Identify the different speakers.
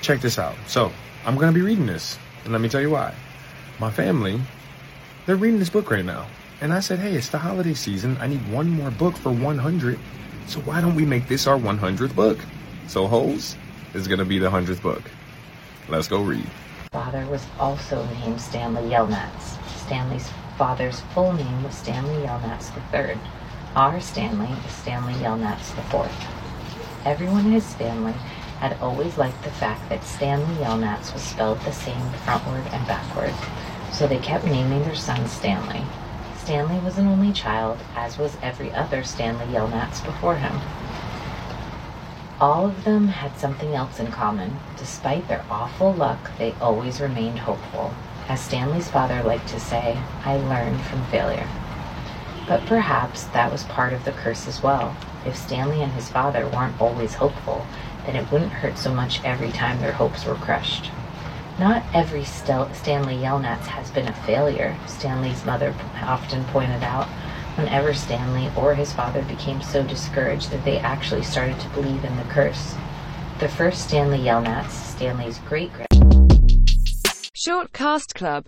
Speaker 1: check this out. So, I'm going to be reading this, and let me tell you why. My family, they're reading this book right now. And I said, hey, it's the holiday season. I need one more book for 100. So why don't we make this our 100th book? So, Holes is going to be the 100th book. Let's go read.
Speaker 2: Father was also named Stanley Yelnats. Stanley's father's full name was Stanley Yelnats III. Our Stanley is Stanley Yelnats IV. Everyone in his family had always liked the fact that Stanley Yelnats was spelled the same frontward and backward, so they kept naming their son Stanley. Stanley was an only child, as was every other Stanley Yelnats before him. All of them had something else in common. Despite their awful luck, they always remained hopeful. As Stanley's father liked to say, I learned from failure. But perhaps that was part of the curse as well. If Stanley and his father weren't always hopeful, then it wouldn't hurt so much every time their hopes were crushed. Not every Stel- Stanley Yelnats has been a failure, Stanley's mother often pointed out, whenever Stanley or his father became so discouraged that they actually started to believe in the curse. The first Stanley Yelnats, Stanley's great grand
Speaker 3: Short Cast Club